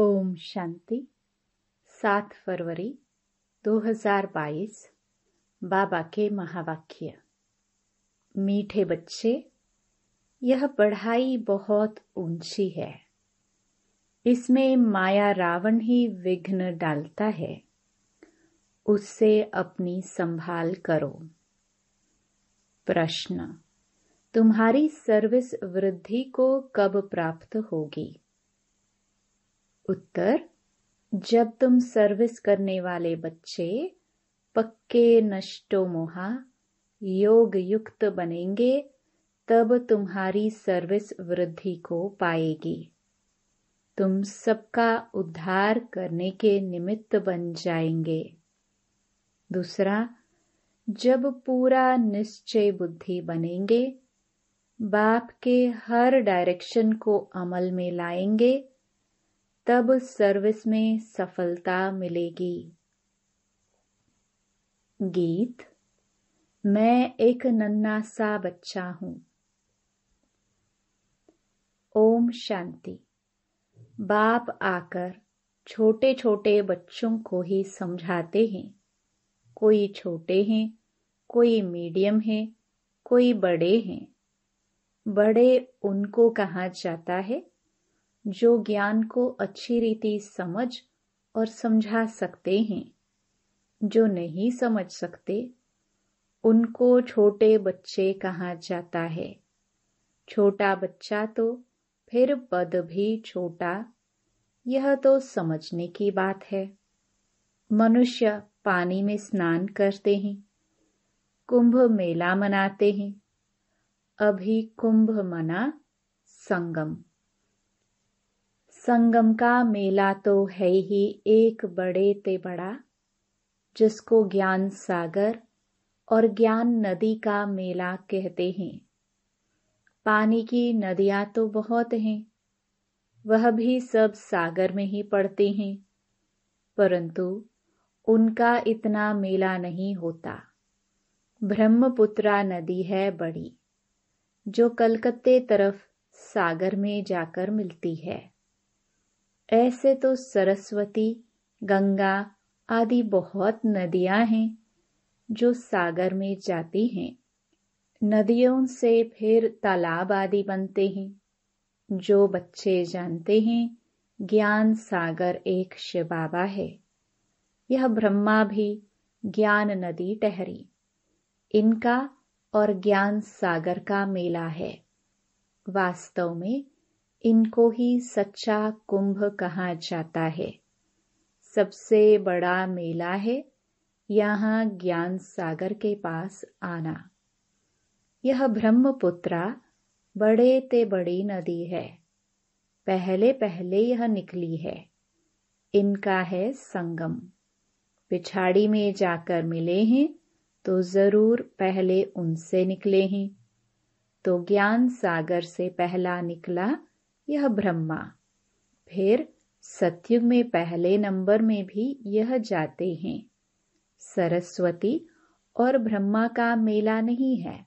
ओम शांति। सात फरवरी 2022 बाबा के महावाक्य। मीठे बच्चे, यह पढ़ाई बहुत ऊँची है। इसमें माया रावण ही विघ्न डालता है। उससे अपनी संभाल करो। प्रश्न, तुम्हारी सर्विस वृद्धि को कब प्राप्त होगी? उत्तर, जब तुम सर्विस करने वाले बच्चे, पक्के नष्टो मोहा योग युक्त बनेंगे, तब तुम्हारी सर्विस वृद्धि को पाएगी। तुम सबका उद्धार करने के निमित्त बन जाएँगे। दूसरा, जब पूरा निश्चय बुद्धि बनेंगे, बाप के हर डायरेक्शन को अमल में लाएँगे तब सर्विस में सफलता मिलेगी। गीत, मैं एक नन्ना सा बच्चा हूँ। ओम शांति। बाप आकर छोटे छोटे बच्चों को ही समझाते हैं। कोई छोटे हैं, कोई मीडियम है, कोई बड़े हैं। बड़े उनको कहा जाता है? जो ज्ञान को अच्छी रीति समझ और समझा सकते हैं, जो नहीं समझ सकते, उनको छोटे बच्चे कहा जाता है। छोटा बच्चा तो फिर पद भी छोटा, यह तो समझने की बात है। मनुष्य पानी में स्नान करते हैं, कुंभ मेला मनाते हैं, अभी कुंभ मना संगम। संगम का मेला तो है ही एक बड़े ते बड़ा, जिसको ज्ञान सागर और ज्ञान नदी का मेला कहते हैं। पानी की नदियाँ तो बहुत हैं, वह भी सब सागर में ही पड़ते हैं, परंतु उनका इतना मेला नहीं होता। ब्रह्मपुत्रा नदी है बड़ी, जो कलकत्ते तरफ़ सागर में जाकर मिलती है। ऐसे तो सरस्वती, गंगा आदि बहुत नदियाँ हैं जो सागर में जाती हैं। नदियों से फिर तालाब आदि बनते हैं। जो बच्चे जानते हैं, ज्ञान सागर एक शिव बाबा है। यह ब्रह्मा भी ज्ञान नदी टहरी। इनका और ज्ञान सागर का मेला है। वास्तव में इनको ही सच्चा कुंभ कहा जाता है। सबसे बड़ा मेला है, यहाँ ज्ञान सागर के पास आना। यह ब्रह्मपुत्रा बड़े ते बड़ी नदी है। पहले पहले यह निकली है। इनका है संगम। पिछाड़ी में जाकर मिले हैं तो ज़रूर पहले उनसे निकले हैं। तो ज्ञान सागर से पहला निकला यह ब्रह्मा। फिर सत्युग में पहले नंबर में भी यह जाते हैं। सरस्वती और ब्रह्मा का मेला नहीं है।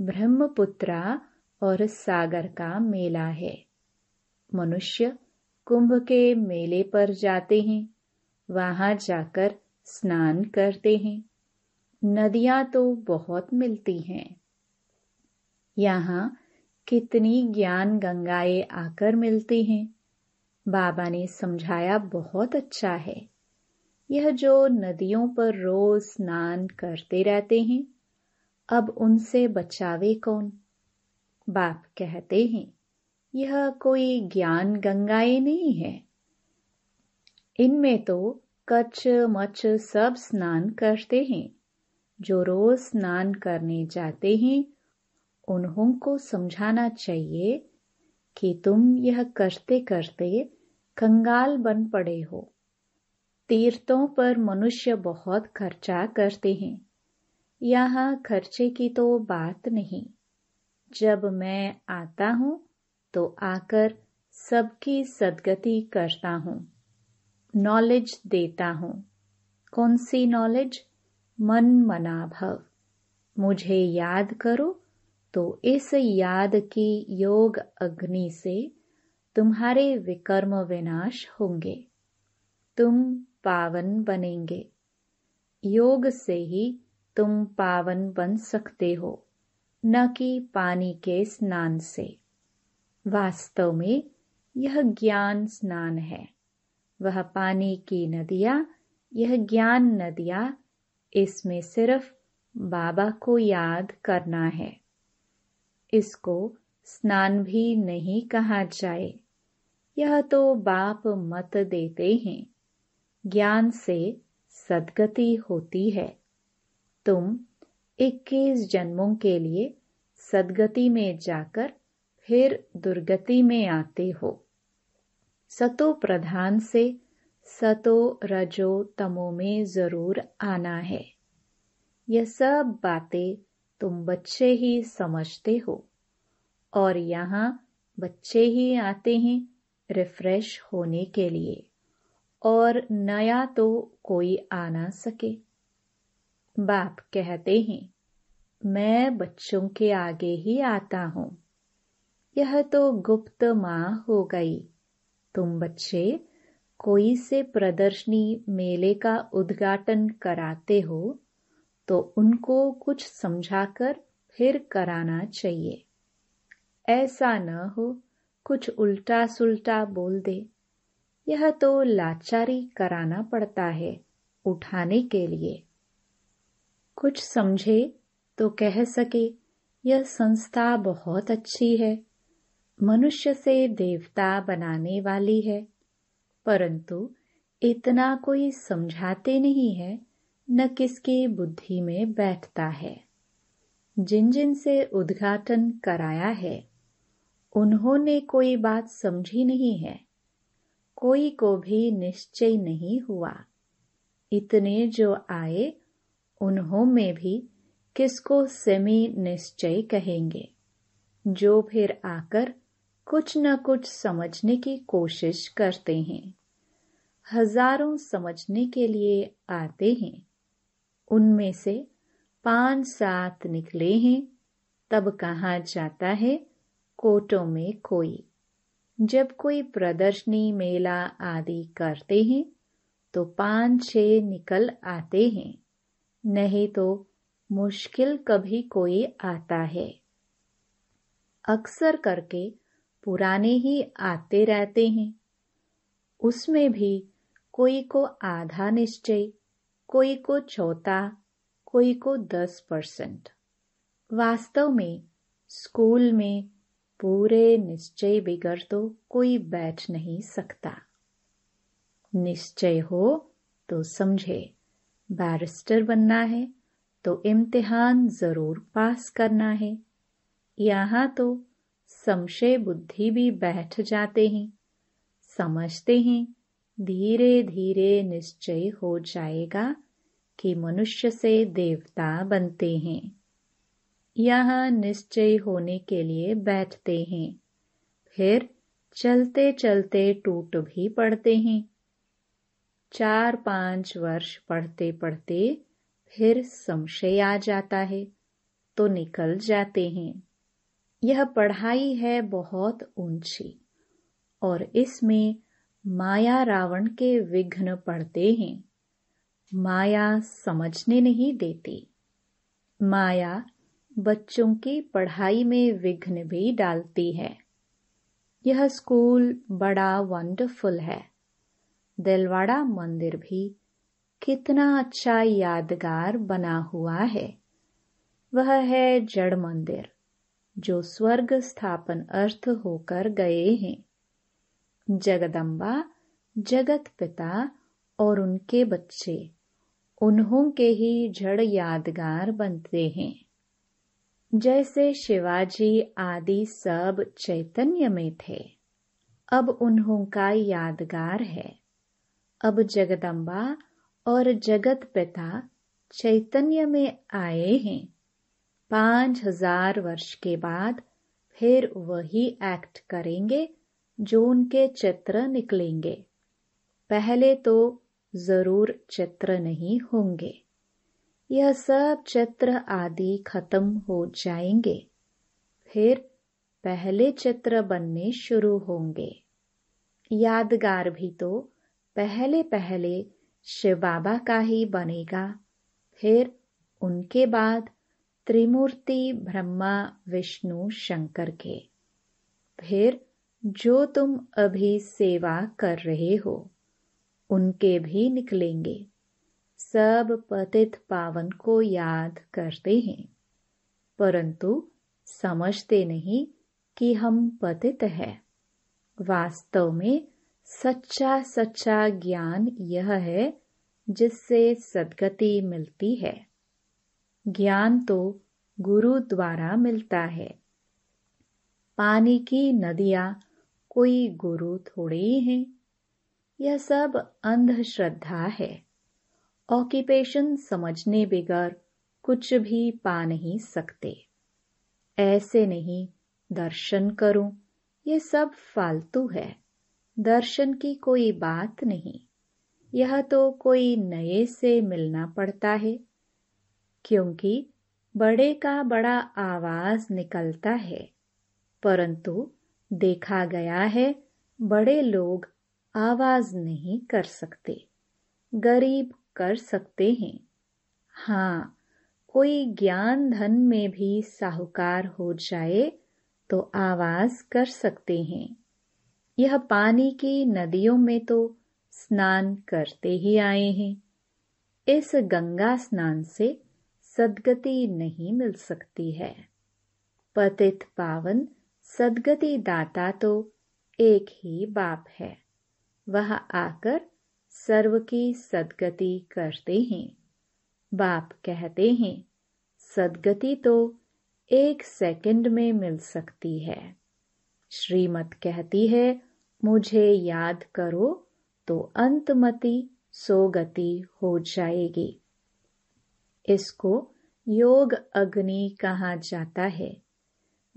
ब्रह्मपुत्रा और सागर का मेला है। मनुष्य कुंभ के मेले पर जाते हैं। वहाँ जाकर स्नान करते हैं। नदियाँ तो बहुत मिलती हैं। यहाँ कितनी ज्ञान गंगाएँ आकर मिलती हैं। बाबा ने समझाया, बहुत अच्छा है। यह जो नदियों पर रोज स्नान करते रहते हैं, अब उनसे बचावे कौन? बाप कहते हैं, यह कोई ज्ञान गंगाएँ नहीं है। इनमें तो कच्छ, मच्छ सब स्नान करते हैं। जो रोज स्नान करने जाते हैं उन्हों को समझाना चाहिए कि तुम यह करते करते कंगाल बन पड़े हो। तीर्थों पर मनुष्य बहुत खर्चा करते हैं। यहाँ खर्चे की तो बात नहीं। जब मैं आता हूँ तो आकर सबकी सदगति करता हूँ। नॉलेज देता हूँ। कौन सी नॉलेज? मन मना भव मुझे याद करो तो इस याद की योग अग्नि से तुम्हारे विकर्म विनाश होंगे। तुम पावन बनेंगे। योग से ही तुम पावन बन सकते हो, न कि पानी के स्नान से। वास्तव में यह ज्ञान स्नान है। वह पानी की नदियाँ, यह ज्ञान नदियाँ, इसमें सिर्फ़ बाबा को याद करना है। इसको स्नान भी नहीं कहा जाए। यह तो बाप मत देते हैं। ज्ञान से सदगति होती है। तुम 21 जन्मों के लिए सदगति में जाकर फिर दुर्गति में आते हो। सतो प्रधान से सतो रजो तमो में ज़रूर आना है। यह सब बातें तुम बच्चे ही समझते हो। और यहाँ बच्चे ही आते हैं रिफ्रेश होने के लिए। और नया तो कोई आ ना सके। बाप कहते हैं, मैं बच्चों के आगे ही आता हूँ। यह तो गुप्त माँ हो गई। तुम बच्चे कोई से प्रदर्शनी मेले का उद्घाटन कराते हो तो उनको कुछ समझाकर फिर कराना चाहिए। ऐसा न हो, कुछ उल्टा सुल्टा बोल दे। यह तो लाचारी कराना पड़ता है उठाने के लिए। कुछ समझे तो कह सके, यह संस्था बहुत अच्छी है, मनुष्य से देवता बनाने वाली है, परंतु इतना कोई समझाते नहीं है। न किसकी बुद्धि में बैठता है। जिन जिन से उद्घाटन कराया है, उन्होंने कोई बात समझी नहीं है। कोई को भी निश्चय नहीं हुआ। इतने जो आए, उन्हों में भी किसको सेमी निश्चय कहेंगे। जो फिर आकर कुछ न कुछ समझने की कोशिश करते हैं। हज़ारों समझने के लिए आते हैं। उनमें से पाँच सात निकले हैं। तब कहा जाता है, कोटों में कोई। जब कोई प्रदर्शनी, मेला आदि करते हैं तो पाँच छह निकल आते हैं। नहीं तो मुश्किल कभी कोई आता है। अक्सर करके पुराने ही आते रहते हैं। उसमें भी कोई को आधा निश्चय कोई को चौथा कोई को दस परसेंट। वास्तव में, स्कूल में पूरे निश्चय बिगड़ तो कोई बैठ नहीं सकता। निश्चय हो तो समझे, बैरिस्टर बनना है तो इम्तिहान ज़रूर पास करना है। यहाँ तो संशय बुद्धि भी बैठ जाते हैं, समझते हैं धीरे धीरे निश्चय हो जाएगा कि मनुष्य से देवता बनते हैं। यह निश्चय होने के लिए बैठते हैं, फिर चलते चलते टूट भी पड़ते हैं। चार पाँच वर्ष पढ़ते पढ़ते फिर संशय आ जाता है तो निकल जाते हैं। यह पढ़ाई है बहुत ऊँची, और इसमें माया रावण के विघ्न पड़ते हैं। माया समझने नहीं देती। माया बच्चों की पढ़ाई में विघ्न भी डालती है। यह स्कूल बड़ा वंडरफुल है। दिलवाड़ा मंदिर भी कितना अच्छा यादगार बना हुआ है। वह है जड़ मंदिर, जो स्वर्ग स्थापन अर्थ होकर गए हैं। जगदम्बा जगत पिता और उनके बच्चे, उन्हों के ही जड़ यादगार बनते हैं। जैसे शिवाजी आदि सब चैतन्य में थे, अब उन्हों का यादगार है। अब जगदम्बा और जगत पिता चैतन्य में आए हैं। पाँच हज़ार वर्ष के बाद फिर वही एक्ट करेंगे जो उनके चित्र निकलेंगे। पहले तो ज़रूर चित्र नहीं होंगे। यह सब चित्र आदि खत्म हो जाएँगे। फिर पहले चित्र बनने शुरू होंगे। यादगार भी तो पहले पहले शिव बाबा का ही बनेगा। फिर उनके बाद त्रिमूर्ति ब्रह्मा, विष्णु, शंकर के। फिर जो तुम अभी सेवा कर रहे हो, उनके भी निकलेंगे। सब पतित पावन को याद करते हैं, परंतु समझते नहीं कि हम पतित हैं। वास्तव में सच्चा सच्चा ज्ञान यह है जिससे सदगति मिलती है। ज्ञान तो गुरु द्वारा मिलता है। पानी की नदियाँ कोई गुरु थोड़े ही हैं। यह सब अंधश्रद्धा है। ऑक्यूपेशन समझने बगैर कुछ भी पा नहीं सकते। ऐसे नहीं दर्शन करूँ, ये सब फालतू है। दर्शन की कोई बात नहीं। यह तो कोई नए से मिलना पड़ता है। क्योंकि बड़े का बड़ा आवाज़ निकलता है। परंतु देखा गया है, बड़े लोग आवाज़ नहीं कर सकते, गरीब कर सकते हैं। हाँ कोई ज्ञान धन में भी साहूकार हो जाए तो आवाज़ कर सकते हैं। यह पानी की नदियों में तो स्नान करते ही आए हैं। इस गंगा स्नान से सदगति नहीं मिल सकती है। पतित पावन सदगति दाता तो एक ही बाप है। वह आकर सर्व की सदगति करते हैं। बाप कहते हैं, सदगति तो एक सेकंड में मिल सकती है। श्रीमत कहती है, मुझे याद करो तो अंतमति सोगति हो जाएगी। इसको योग अग्नि कहा जाता है।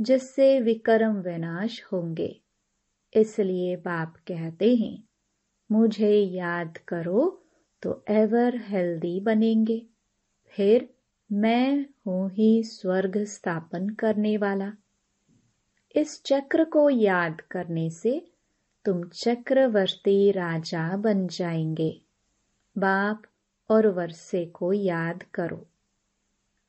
जिससे विक्रम विनाश होंगे। इसलिए बाप कहते हैं, मुझे याद करो तो एवर हेल्दी बनेंगे। फिर मैं हूँ ही स्वर्ग स्थापन करने वाला। इस चक्र को याद करने से तुम चक्रवर्ती राजा बन जाएँगे। बाप और वर्षे को याद करो।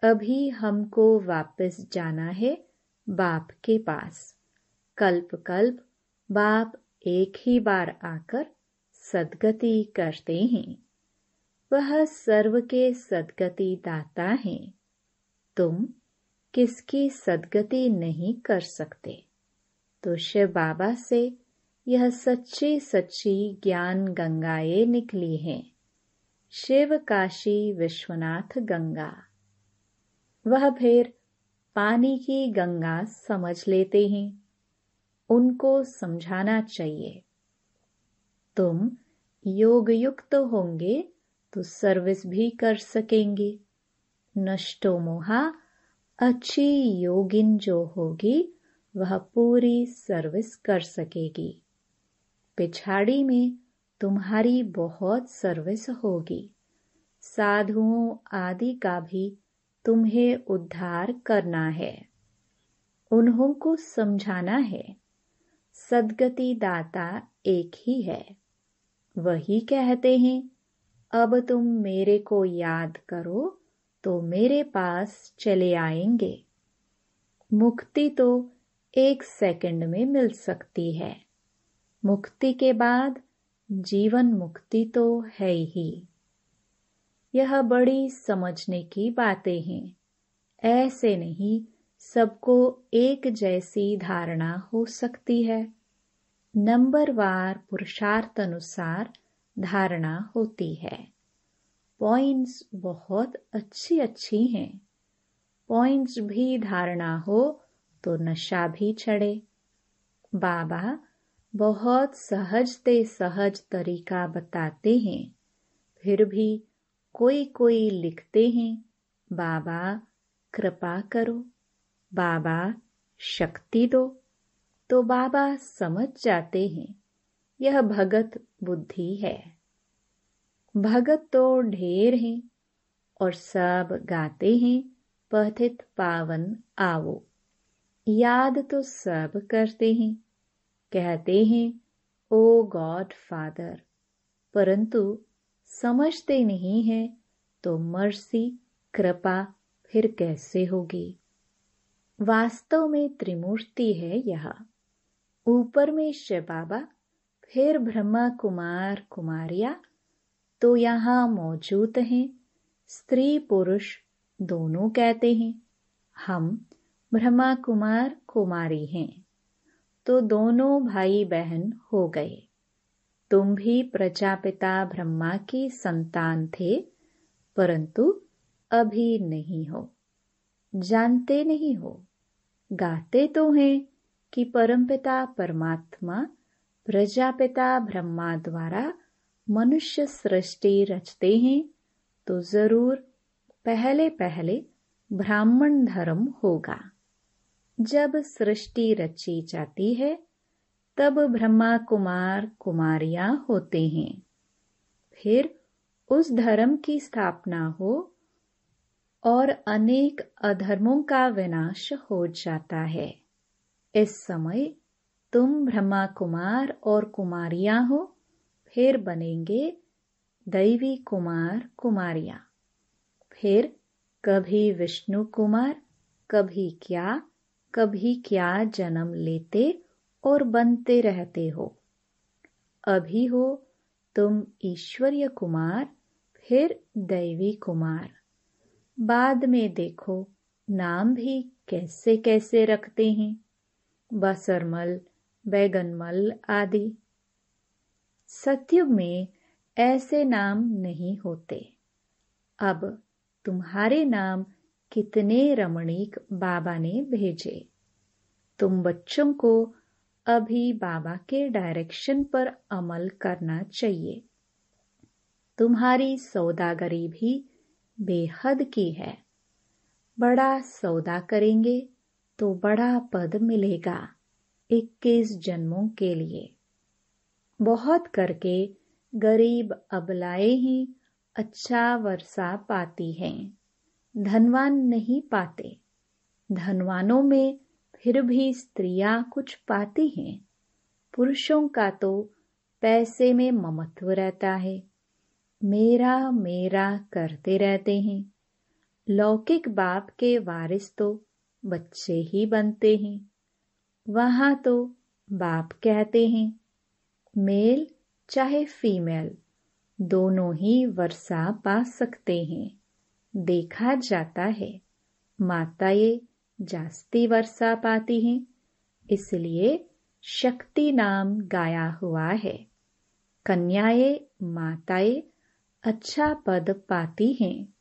अभी हमको वापस जाना है। बाप के पास। कल्प कल्प बाप एक ही बार आकर सदगति करते हैं। वह सर्व के सदगति दाता हैं। तुम किसकी सदगति नहीं कर सकते? तो शिव बाबा से यह सच्ची सच्ची ज्ञान गंगाएँ निकली हैं। शिव काशी विश्वनाथ गंगा। वह फिर पानी की गंगा समझ लेते हैं। उनको समझाना चाहिए। तुम योग युक्त होंगे तो सर्विस भी कर सकेंगे। नष्टो मोहा, अच्छी योगिन जो होगी, वह पूरी सर्विस कर सकेगी। पिछाड़ी में तुम्हारी बहुत सर्विस होगी। साधुओं आदि का भी तुम्हें उद्धार करना है। उन्हों को समझाना है। सदगति दाता एक ही है। वही कहते हैं, अब तुम मेरे को याद करो तो मेरे पास चले आएँगे। मुक्ति तो एक सेकंड में मिल सकती है। मुक्ति के बाद जीवन मुक्ति तो है ही। यह बड़ी समझने की बातें हैं। ऐसे नहीं, सबको एक जैसी धारणा हो सकती है। नंबरवार पुरुषार्थ अनुसार धारणा होती है। पॉइंट्स बहुत अच्छी अच्छी हैं। पॉइंट्स भी धारणा हो तो नशा भी चढ़े। बाबा बहुत सहजते सहज तरीका बताते हैं। फिर भी कोई कोई लिखते हैं, बाबा, कृपा करो, बाबा, शक्ति दो। तो बाबा समझ जाते हैं, यह भगत बुद्धि है। भगत तो ढेर हैं और सब गाते हैं पथित पावन आवो याद तो सब करते हैं, कहते हैं, ओ गॉड फादर परंतु समझते नहीं है तो मर्सी, कृपा फिर कैसे होगी? वास्तव में त्रिमूर्ति है यह। ऊपर में शिव बाबा, फिर ब्रह्मा कुमार कुमारिया तो यहाँ मौजूद हैं। स्त्री पुरुष दोनों कहते हैं, हम ब्रह्मा कुमार कुमारी हैं। तो दोनों भाई बहन हो गए। तुम भी प्रजापिता ब्रह्मा की संतान थे, परंतु अभी नहीं हो। जानते नहीं हो, गाते तो हैं कि परमपिता परमात्मा प्रजापिता ब्रह्मा द्वारा मनुष्य सृष्टि रचते हैं तो ज़रूर पहले पहले ब्राह्मण धर्म होगा। जब सृष्टि रची जाती है तब ब्रह्मा कुमार कुमारियाँ होते हैं। फिर उस धर्म की स्थापना हो और अनेक अधर्मों का विनाश हो जाता है। इस समय तुम ब्रह्मा कुमार और कुमारियाँ हो, फिर बनेंगे दैवी कुमार कुमारियाँ। फिर कभी विष्णु कुमार, कभी क्या कभी क्या जन्म लेते और बनते रहते हो। अभी हो तुम ईश्वरीय कुमार, फिर दैवी कुमार। बाद में देखो नाम भी कैसे कैसे रखते हैं। बसरमल, बैगनमल आदि। सत्युग में ऐसे नाम नहीं होते। अब तुम्हारे नाम कितने रमणीक बाबा ने भेजे। तुम बच्चों को अभी बाबा के डायरेक्शन पर अमल करना चाहिए। तुम्हारी सौदागरी भी बेहद की है। बड़ा सौदा करेंगे तो बड़ा पद मिलेगा इक्कीस जन्मों के लिए। बहुत करके गरीब अबलाए ही अच्छा वर्षा पाती हैं। धनवान नहीं पाते। धनवानों में फिर भी स्त्रियाँ कुछ पाती हैं। पुरुषों का तो पैसे में ममत्व रहता है। मेरा मेरा करते रहते हैं। लौकिक बाप के वारिस तो बच्चे ही बनते हैं। वहाँ तो बाप कहते हैं, मेल चाहे फीमेल, दोनों ही वर्षा पा सकते हैं। देखा जाता है, माताएँ जास्ती वर्षा पाती हैं, इसलिए शक्ति नाम गाया हुआ है। कन्याएँ माताएँ अच्छा पद पाती हैं,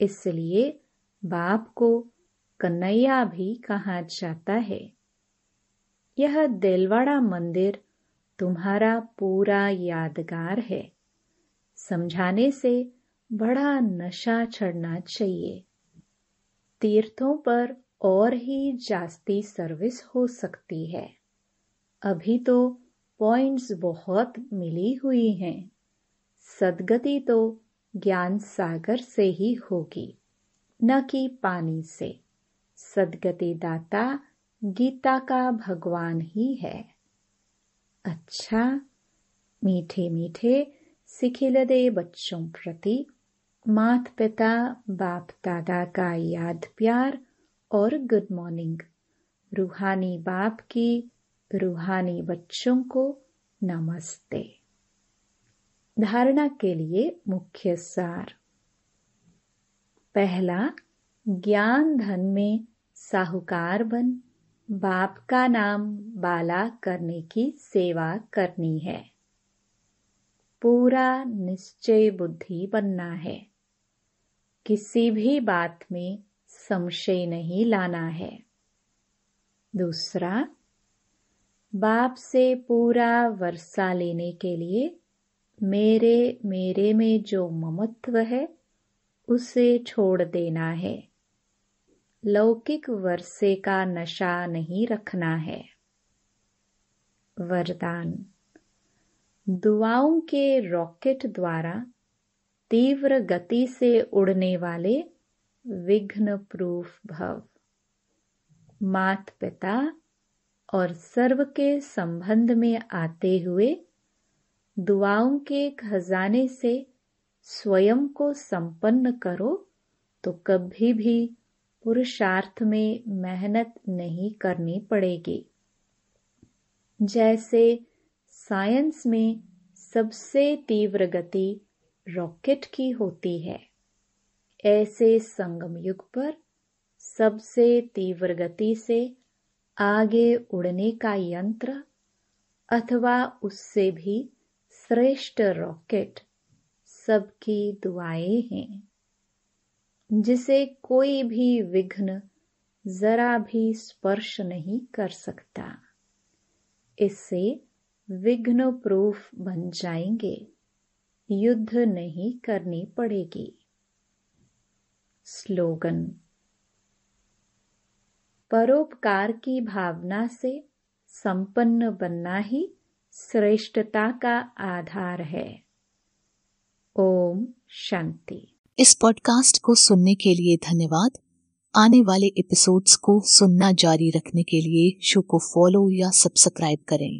इसलिए बाप को कन्हैया भी कहा जाता है। यह दिलवाड़ा मंदिर तुम्हारा पूरा यादगार है। समझाने से बड़ा नशा चढ़ना चाहिए। तीर्थों पर और ही जास्ती सर्विस हो सकती है। अभी तो पॉइंट्स बहुत मिली हुई हैं। सदगति तो ज्ञान सागर से ही होगी, न कि पानी से। सदगति दाता गीता का भगवान ही है। अच्छा मीठे मीठे सिखिलदे बच्चों प्रति मात पिता बाप दादा का याद प्यार और गुड मॉर्निंग रूहानी बाप की, रूहानी बच्चों को नमस्ते। धारणा के लिए मुख्य सार। पहला, ज्ञान धन में साहूकार बन। बाप का नाम बाला करने की सेवा करनी है। पूरा निश्चय बुद्धि बनना है। किसी भी बात में संशय नहीं लाना है। दूसरा, बाप से पूरा वर्षा लेने के लिए मेरे मेरे में जो ममत्व है, उसे छोड़ देना है। लौकिक वर्षे का नशा नहीं रखना है। वरदान, दुआओं के रॉकेट द्वारा तीव्र गति से उड़ने वाले विघ्न प्रूफ भव। मात पिता और सर्व के संबंध में आते हुए दुआओं के खजाने से स्वयं को संपन्न करो तो कभी भी पुरुषार्थ में मेहनत नहीं करनी पड़ेगी। जैसे साइंस में सबसे तीव्र गति रॉकेट की होती है। ऐसे संगम युग पर सबसे तीव्र गति से आगे उड़ने का यंत्र अथवा उससे भी श्रेष्ठ रॉकेट सबकी दुआएँ हैं, जिसे कोई भी विघ्न जरा भी स्पर्श नहीं कर सकता। इससे विघ्न प्रूफ बन जाएँगे, युद्ध नहीं करनी पड़ेगी। स्लोगन। परोपकार की भावना से संपन्न बनना ही श्रेष्ठता का आधार है। ओम शांति। इस पॉडकास्ट को सुनने के लिए धन्यवाद। आने वाले एपिसोड्स को सुनना जारी रखने के लिए शो को फॉलो या सब्सक्राइब करें।